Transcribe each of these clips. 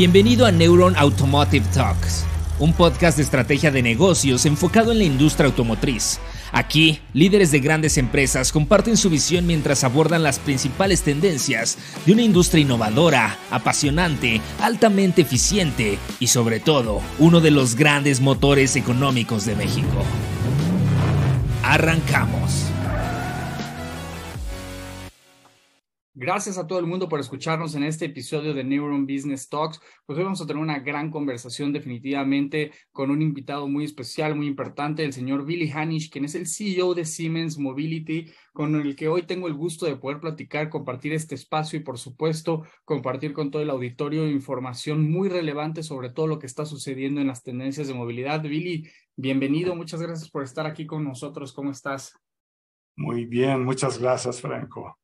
Bienvenido a Neuron Automotive Talks, un podcast de estrategia de negocios enfocado en la industria automotriz. Aquí, líderes de grandes empresas comparten su visión mientras abordan las principales tendencias de una industria innovadora, apasionante, altamente eficiente y sobre todo, uno de los grandes motores económicos de México. Arrancamos. Gracias a todo el mundo por escucharnos en este episodio de Neuron Business Talks. Pues hoy vamos a tener una gran conversación definitivamente con un invitado muy especial, muy importante, el señor Billy Hanisch, quien es el CEO de Siemens Mobility, con el que hoy tengo el gusto de poder platicar, compartir este espacio y por supuesto compartir con todo el auditorio información muy relevante sobre todo lo que está sucediendo en las tendencias de movilidad. Billy, bienvenido, muchas gracias por estar aquí con nosotros. ¿Cómo estás? Muy bien, muchas gracias, Franco.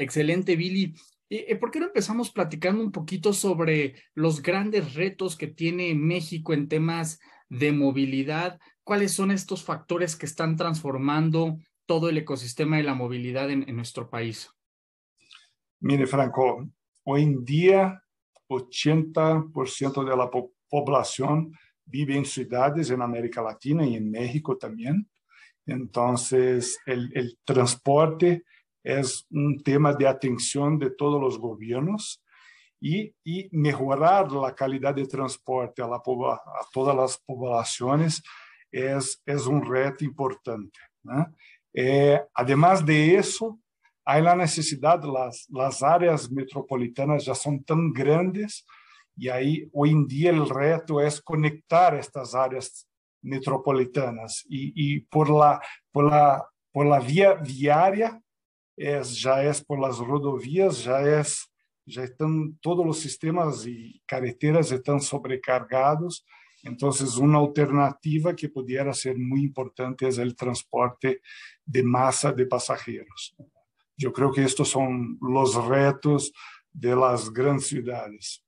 Excelente, Billy. Eh, ¿Por qué no empezamos platicando un poquito sobre los grandes retos que tiene México en temas de movilidad? ¿Cuáles son estos factores que están transformando todo el ecosistema de la movilidad en, en nuestro país? Mire, Franco, hoy en día 80% de la po población vive en ciudades en América Latina y en México también. Entonces, el, el transporte es un tema de atención de todos los gobiernos y, y mejorar la calidad de transporte a, la, a todas las poblaciones es, es un reto importante. ¿no? Eh, además de eso, hay la necesidad, las, las áreas metropolitanas ya son tan grandes y ahí hoy en día el reto es conectar estas áreas metropolitanas y, y por, la, por, la, por la vía viaria es, ya es por las rodovias, ya es ya están todos los sistemas y carreteras están sobrecargados. Entonces, una alternativa que pudiera ser muy importante es el transporte de masa de pasajeros. Yo creo que estos son los retos de las grandes ciudades.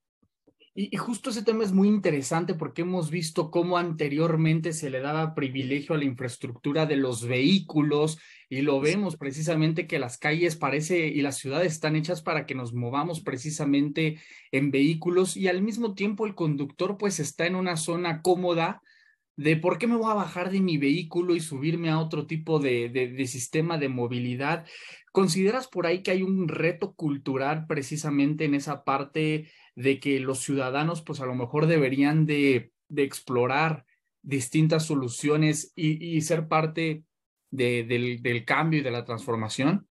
Y, justo ese tema es muy interesante porque hemos visto cómo anteriormente se le daba privilegio a la infraestructura de los vehículos y lo vemos precisamente que las calles parece y las ciudades están hechas para que nos movamos precisamente en vehículos y al mismo tiempo el conductor pues está en una zona cómoda de por qué me voy a bajar de mi vehículo y subirme a otro tipo de, de, sistema de movilidad. ¿Consideras por ahí que hay un reto cultural precisamente en esa parte de que los ciudadanos pues a lo mejor deberían de, de explorar distintas soluciones y, y ser parte de, del, del, cambio y de la transformación?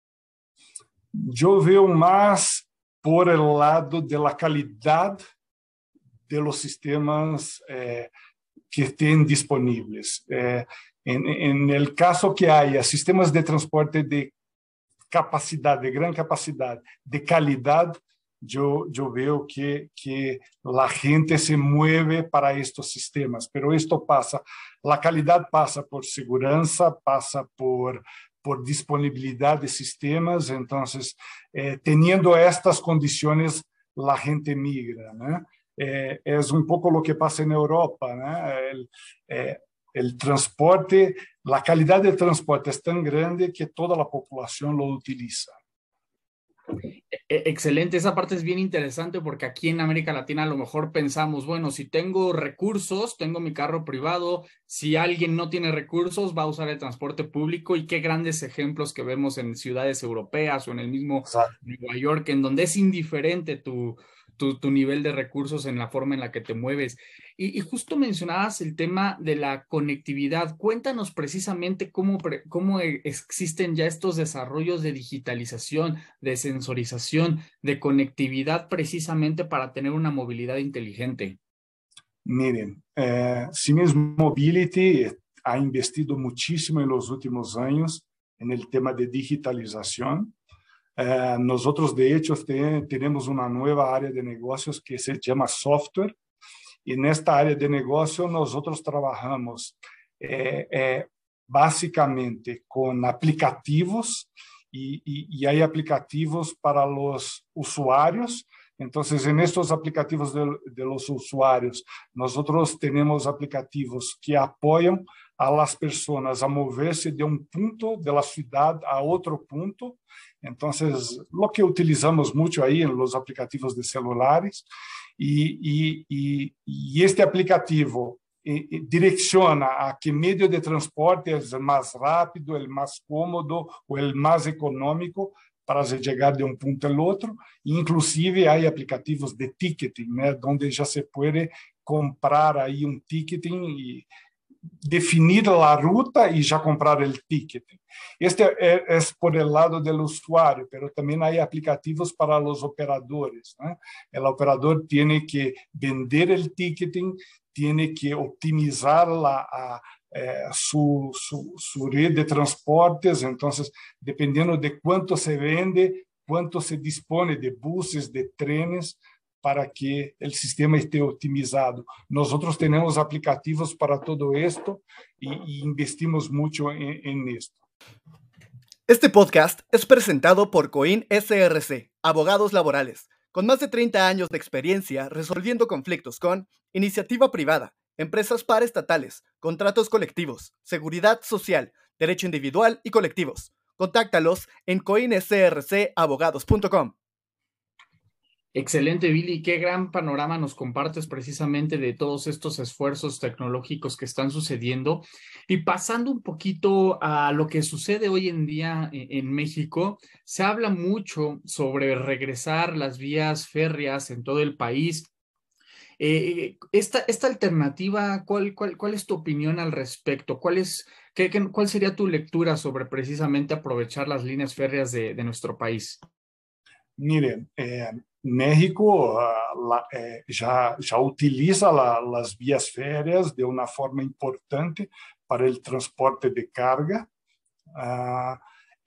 Yo veo más por el lado de la calidad de los sistemas eh, que estén disponibles. Eh, en, en, el caso que haya sistemas de transporte de capacidad, de gran capacidad, de calidad, yo, yo veo que, que la gente se mueve para estos sistemas, pero esto pasa, la calidad pasa por seguridad, pasa por, por disponibilidad de sistemas, entonces, eh, teniendo estas condiciones, la gente migra. ¿no? Eh, es un poco lo que pasa en Europa. ¿no? El, eh, el transporte, la calidad del transporte es tan grande que toda la población lo utiliza. E, excelente, esa parte es bien interesante porque aquí en América Latina a lo mejor pensamos, bueno, si tengo recursos, tengo mi carro privado, si alguien no tiene recursos, va a usar el transporte público y qué grandes ejemplos que vemos en ciudades europeas o en el mismo Nueva York, en donde es indiferente tu, tu, nivel de recursos en la forma en la que te mueves. Y, y, justo mencionabas el tema de la conectividad. Cuéntanos precisamente cómo, cómo e, existen ya estos desarrollos de digitalización, de sensorización, de conectividad precisamente para tener una movilidad inteligente. Miren, eh, Siemens Mobility ha investido muchísimo en los últimos años en el tema de digitalización Eh, nosotros, de hecho, te, tenemos una nueva área de negocios que se llama software. Y en esta área de negocio nosotros trabajamos eh, eh, básicamente con aplicativos y, y, y, hay aplicativos para los usuarios. Entonces, en estos aplicativos de, de los usuarios, nosotros tenemos aplicativos que apoyan a las personas a moverse de un punto de la ciudad a otro punto. Entonces, lo que utilizamos mucho ahí en los aplicativos de celulares y, y, y este aplicativo direcciona a que medio de transporte é o mais rápido, o mais cômodo ou o mais econômico para chegar de um ponto ao outro. Inclusive, há aplicativos de ticketing, né, onde já se pode comprar aí um ticketing e definir a ruta e já comprar o ticket. Este é, é por el lado do usuário, mas também há aplicativos para os operadores. Né? O operador tem que vender o ticketing, tem que optimizar la, a, eh, su, su, su, red de transportes, entonces, dependiendo de cuánto se vende, cuánto se dispone de buses, de trenes, para que el sistema esté optimizado. Nosotros tenemos aplicativos para todo esto y, y investimos mucho en, esto. Este podcast es presentado por Coin SRC, Abogados Laborales con más de 30 años de experiencia resolviendo conflictos con iniciativa privada, empresas paraestatales, contratos colectivos, seguridad social, derecho individual y colectivos. Contáctalos en coinsrcabogados.com. Excelente, Billy. Qué gran panorama nos compartes precisamente de todos estos esfuerzos tecnológicos que están sucediendo. Y pasando un poquito a lo que sucede hoy en día e-, en México, se habla mucho sobre regresar las vías férreas en todo el país. Eh, esta, esta alternativa, ¿cuál, cuál, cuál es tu opinión al respecto? ¿Cuál, es, qué, ¿Cuál sería tu lectura sobre precisamente aprovechar las líneas férreas de, de nuestro país? Miren, eh, México uh, eh, já, já utiliza la, as vias férreas de uma forma importante para o transporte de carga. Uh,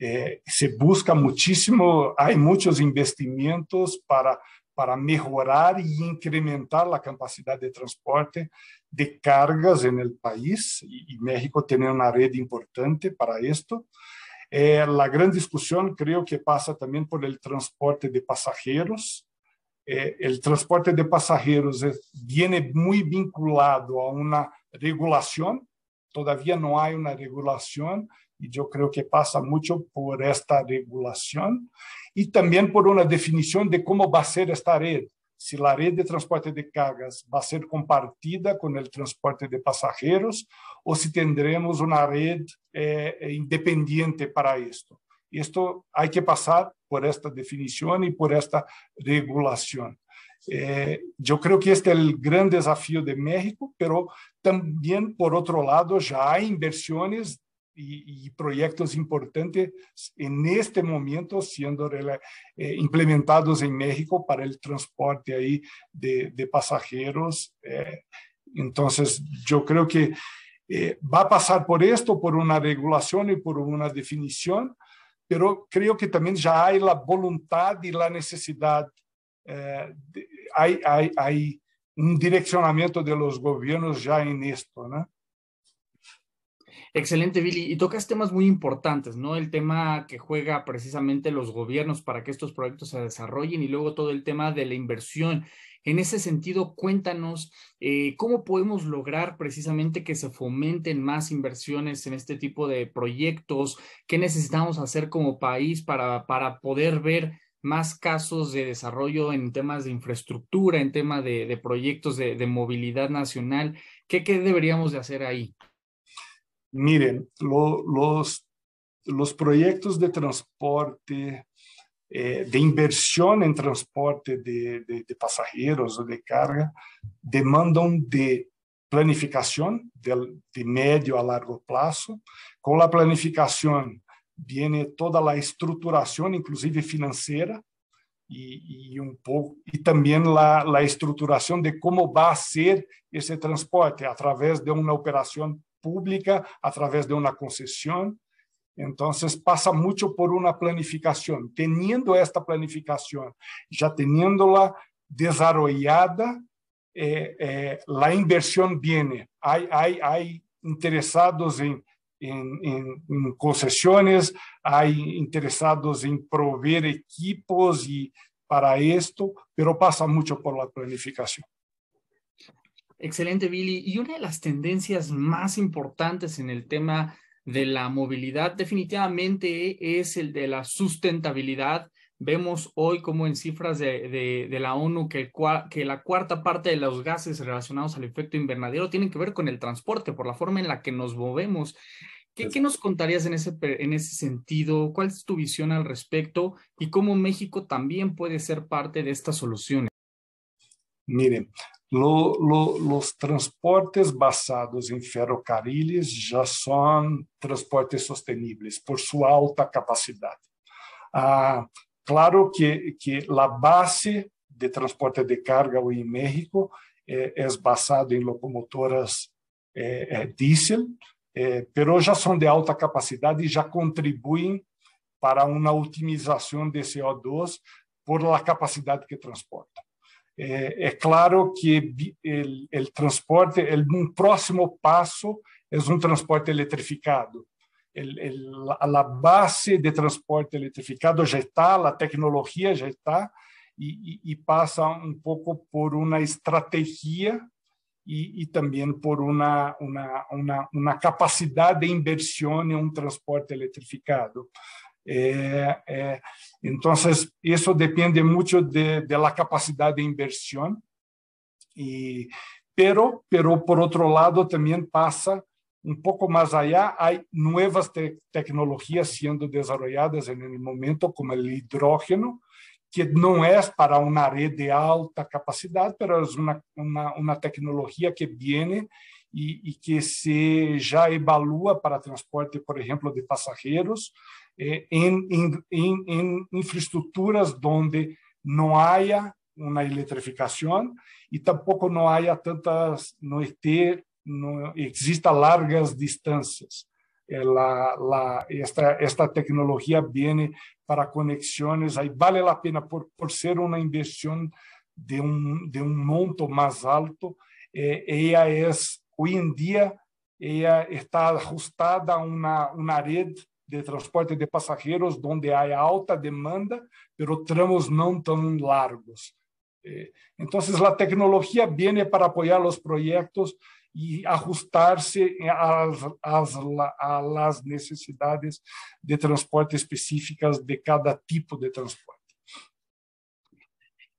eh, se busca muchísimo, há muitos investimentos para, para melhorar e incrementar a capacidade de transporte de cargas no país, e, México tem uma rede importante para isto. Eh, la gran discusión creo que pasa también por el transporte de pasajeros. Eh, el transporte de pasajeros es, viene muy vinculado a una regulación. Todavía no hay una regulación y yo creo que pasa mucho por esta regulación y también por una definición de cómo va a ser esta red. Se a rede de transporte de cargas vai ser compartida com o transporte de passageiros ou se teremos uma rede eh, independente para isto. Isto há que passar por esta definição e por esta regulação. Eh, eu creio que este é o grande desafio de México, pero também, por outro lado, já há inversões y, proyectos importantes en este momento siendo eh, implementados en México para el transporte ahí de, pasajeros. Eh, entonces, yo creo que eh, va a pasar por esto, por una regulación y por una definición, pero creo que también ya hay la voluntad y la necesidad, eh, hay, hay, hay un direccionamiento de los gobiernos ya en esto, ¿no? Excelente, Billy. Y tocas temas muy importantes, ¿no? El tema que juega precisamente los gobiernos para que estos proyectos se desarrollen y luego todo el tema de la inversión. En ese sentido, cuéntanos eh, cómo podemos lograr precisamente que se fomenten más inversiones en este tipo de proyectos, qué necesitamos hacer como país para, para poder ver más casos de desarrollo en temas de infraestructura, en temas de, proyectos de, de, movilidad nacional. ¿Qué, ¿Qué deberíamos de hacer ahí? Miren, lo, los, los proyectos de transporte, eh, de inversión en transporte de, de, de, pasajeros o de carga, demandan de planificación de, de medio a largo plazo. Con la planificación viene toda la estructuración, inclusive financiera, y, y, un poco, y también la, la estructuración de cómo va a ser ese transporte a través de una operación pública a través de una concesión. Entonces pasa mucho por una planificación. Teniendo esta planificación, ya teniéndola desarrollada, eh, eh, la inversión viene. Hay, hay, hay interesados en, en, en, en, concesiones, hay interesados en proveer equipos y para esto, pero pasa mucho por la planificación. Excelente, Billy. Y una de las tendencias más importantes en el tema de la movilidad definitivamente es el de la sustentabilidad. Vemos hoy como en cifras de, de, la ONU que, la cuarta parte de los gases relacionados al efecto invernadero tienen que ver con el transporte, por la forma en la que nos movemos. ¿Qué, ¿Qué, nos contarías en ese, en ese sentido? ¿Cuál es tu visión al respecto? Y cómo México también puede ser parte de estas soluciones. Miren, lo, lo, transportes basados em ferrocarriles já são transportes sostenibles por sua alta capacidade. Ah, claro que, que a base de transporte de carga em México é, é basado em locomotoras é, é diesel, é, pero já são de alta capacidade e já contribuem para uma otimização de CO2 por la capacidade que transportam. É, é claro que o transporte, um próximo passo é um transporte eletrificado. El, el, a base de transporte eletrificado já está, a tecnologia já está, e, e, e, passa um pouco por uma estratégia e, e também por uma, uma, uma, uma capacidade de inversão em um transporte eletrificado. Eh, eh, entonces, eso depende mucho de, de, la capacidad de inversión. Y, pero, pero, por otro lado, también pasa un poco más allá. Hay nuevas te tecnologías siendo desarrolladas en el momento, como el hidrógeno, que não é para uma rede de alta capacidade, mas é uma, uma, uma tecnologia que vem e, e, que se já evalua para transporte, por exemplo, de passageiros eh, em, em, em, infraestruturas onde não haja uma eletrificação e tampouco não haja tantas, não, este, não exista largas distâncias. La, la, esta, esta tecnologia vem para conexões, aí vale a pena por, por ser uma inversão de um, de um monto mais alto, eh, ela é hoje em dia ela está ajustada a uma, uma rede de transporte de passageiros onde há alta demanda, pero tramos não tão largos. Então, a tecnologia vem para apoiar os projetos e ajustar-se às, às, necessidades de transporte específicas de cada tipo de transporte.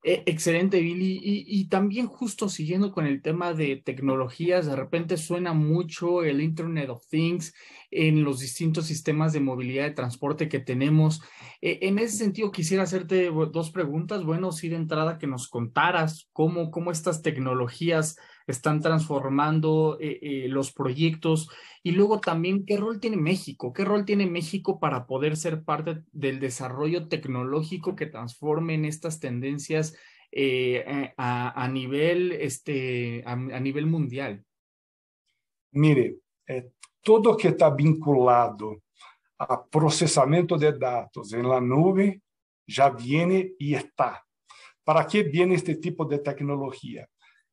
Eh, excelente, Billy. Y, también justo siguiendo con el tema de tecnologías, de repente suena mucho el Internet of Things en los distintos sistemas de movilidad de transporte que tenemos. Eh, en ese sentido, quisiera hacerte dos preguntas. Bueno, sí, de entrada que nos contaras cómo, cómo estas tecnologías están transformando eh, eh, los proyectos y luego también qué rol tiene México, qué rol tiene México para poder ser parte del desarrollo tecnológico que transformen estas tendencias eh, a, nivel, este, a, nivel mundial. Mire, é, tudo que está vinculado a processamento de dados em la nuvem já viene e está. Para que viene este tipo de tecnologia?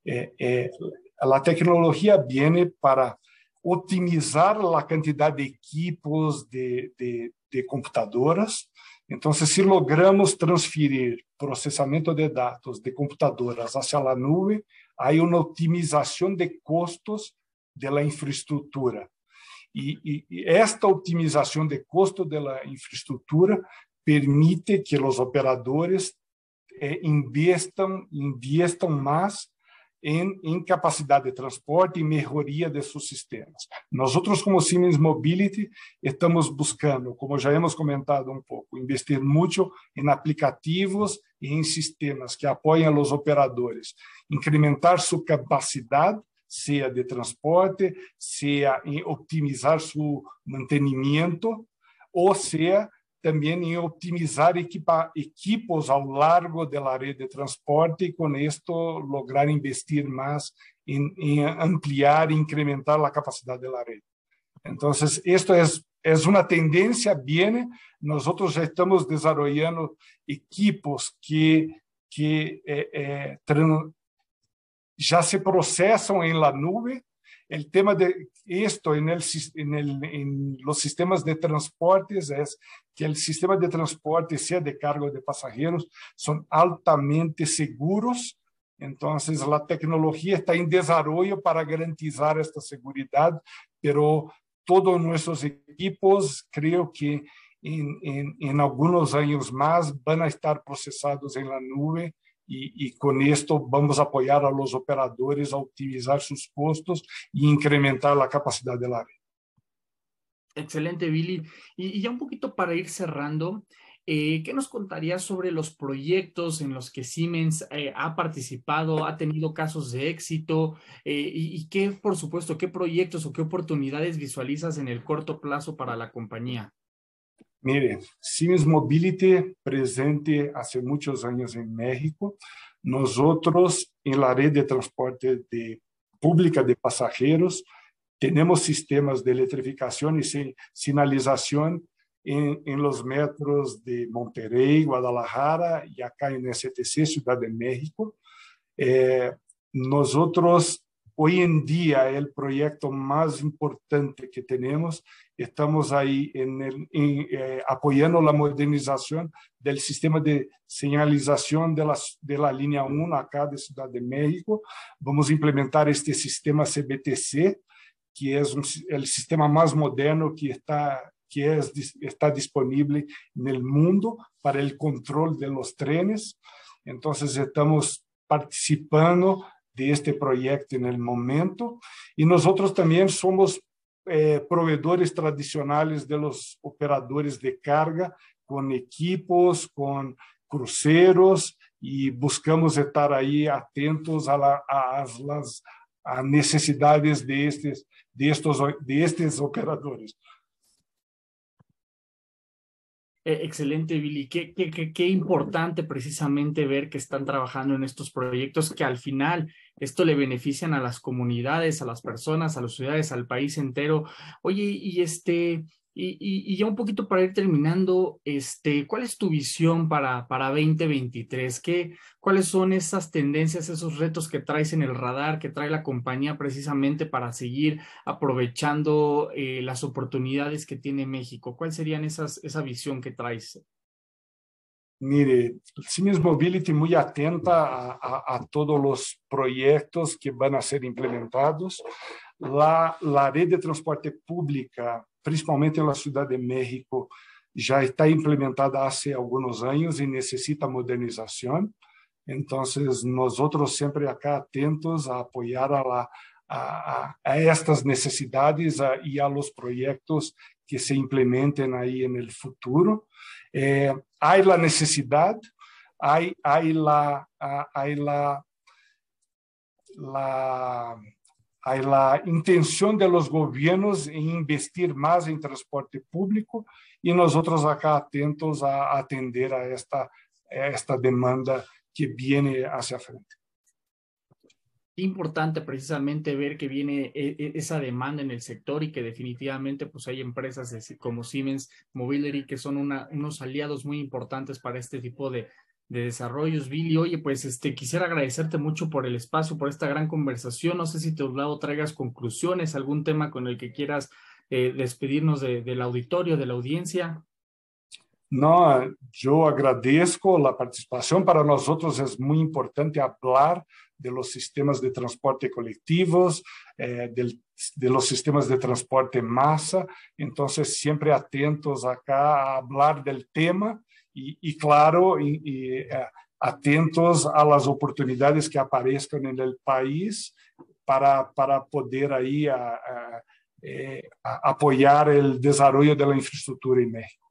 Eh, eh, a tecnologia vem para otimizar a quantidade de equipos de, de, de computadoras. Então, se logramos transferir processamento de dados de computadoras hacia a nuvem, há uma otimização de custos da infraestrutura. E, e, esta otimização de custo da infraestrutura permite que os operadores eh, investam, investam mais em, em, capacidade de transporte e melhoria de seus sistemas. Nós outros, como Siemens Mobility, estamos buscando, como já hemos comentado um pouco, investir muito em aplicativos e em sistemas que apoiem os operadores, incrementar sua capacidade, seja de transporte, seja em optimizar seu mantenimento, ou seja também em optimizar equipa, equipos ao largo da rede de transporte e com isto lograr investir mais em, em ampliar e incrementar a capacidade da rede. Então, isto é, é uma tendência bem. Nós já estamos desenvolvendo equipos que que é, é, já se processam em la nuvem el tema de esto en, los sistemas de transportes es que el sistema de transporte, sea de cargo de pasajeros, son altamente seguros. Entonces, la tecnología está en desarrollo para garantizar esta seguridad, pero todos nuestros equipos, creo que en, algunos años más, van a estar procesados en la nube y, y, con esto vamos a apoyar a los operadores a optimizar sus costos y incrementar la capacidad del área. Excelente, Billy. Y, y, ya un poquito para ir cerrando, eh, ¿Qué nos contarías sobre los proyectos en los que Siemens eh, ha participado, ha tenido casos de éxito eh, y, y, qué, por supuesto, qué proyectos o qué oportunidades visualizas en el corto plazo para la compañía? Mire, Siemens Mobility presente hace muchos años en México. Nosotros en la red de transporte de, pública de pasajeros tenemos sistemas de electrificación y señalización en, en, los metros de Monterrey, Guadalajara y acá en STC, Ciudad de México. Eh, nosotros, hoy en día, el proyecto más importante que tenemos, estamos ahí en el, en, eh, apoyando la modernización del sistema de señalización de la, de la línea 1 acá de Ciudad de México. Vamos a implementar este sistema CBTC, que es un, el sistema más moderno que está que es, está disponible en el mundo para el control de los trenes. Entonces, estamos participando de este proyecto en el momento y nosotros también somos eh, proveedores tradicionales de los operadores de carga con equipos, con cruceros y buscamos estar ahí atentos a, a las a necesidades de estes, de, estos, de estes operadores. Eh, excelente, Billy. Qué, qué, qué, qué, importante precisamente ver que están trabajando en estos proyectos que al final esto le benefician a las comunidades, a las personas, a las ciudades, al país entero. Oye, y este, y, y, y, ya un poquito para ir terminando, este, ¿cuál es tu visión para, para 2023? ¿Qué, ¿Cuáles son esas tendencias, esos retos que traes en el radar, que trae la compañía precisamente para seguir aprovechando eh, las oportunidades que tiene México? ¿Cuál serían esas, esa visión que traes? Mire, Siemens Mobility muy atenta a, a, a todos los proyectos que van a ser implementados. La, la red de transporte pública principalmente na Cidade de México, já está implementada há alguns anos e necessita modernização. Então, nós outros sempre acá atentos a apoiar a, a, a, estas necessidades a, e a los projetos que se implementem aí no futuro. Eh, há a necessidade, há, há la, há la hay la intención de los gobiernos en investir más en transporte público y nosotros acá atentos a atender a esta, a esta demanda que viene hacia frente. Importante precisamente ver que viene esa demanda en el sector y que definitivamente pues hay empresas como Siemens Mobility que son una, unos aliados muy importantes para este tipo de, de Desarrollos, Billy. Oye, pues este, quisiera agradecerte mucho por el espacio, por esta gran conversación. No sé si te lado traigas conclusiones, algún tema con el que quieras eh, despedirnos de, del auditorio, de la audiencia. No, yo agradezco la participación. Para nosotros es muy importante hablar de los sistemas de transporte colectivos, eh, del, de los sistemas de transporte en masa. Entonces, siempre atentos acá a hablar del tema y, claro, eh, atentos a las oportunidades que aparezcan en el país para, para poder ahí eh, apoyar el desarrollo de la infraestructura en México.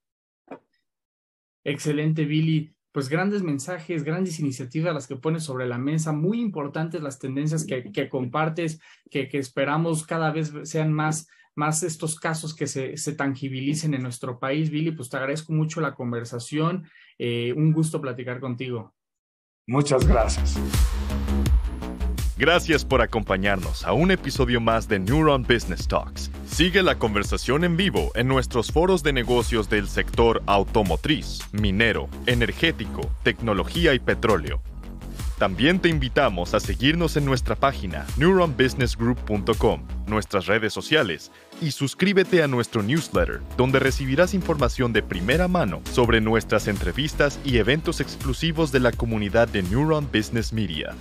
Excelente, Billy. Pues grandes mensajes, grandes iniciativas las que pones sobre la mesa, muy importantes las tendencias que, que compartes, que, que esperamos cada vez sean más más estos casos que se, se, tangibilicen en nuestro país. Billy, pues te agradezco mucho la conversación. Eh, un gusto platicar contigo. Muchas gracias. Gracias por acompañarnos a un episodio más de Neuron Business Talks. Sigue la conversación en vivo en nuestros foros de negocios del sector automotriz, minero, energético, tecnología y petróleo. También te invitamos a seguirnos en nuestra página neuronbusinessgroup.com, nuestras redes sociales y suscríbete a nuestro newsletter, donde recibirás información de primera mano sobre nuestras entrevistas y eventos exclusivos de la comunidad de Neuron Business Media.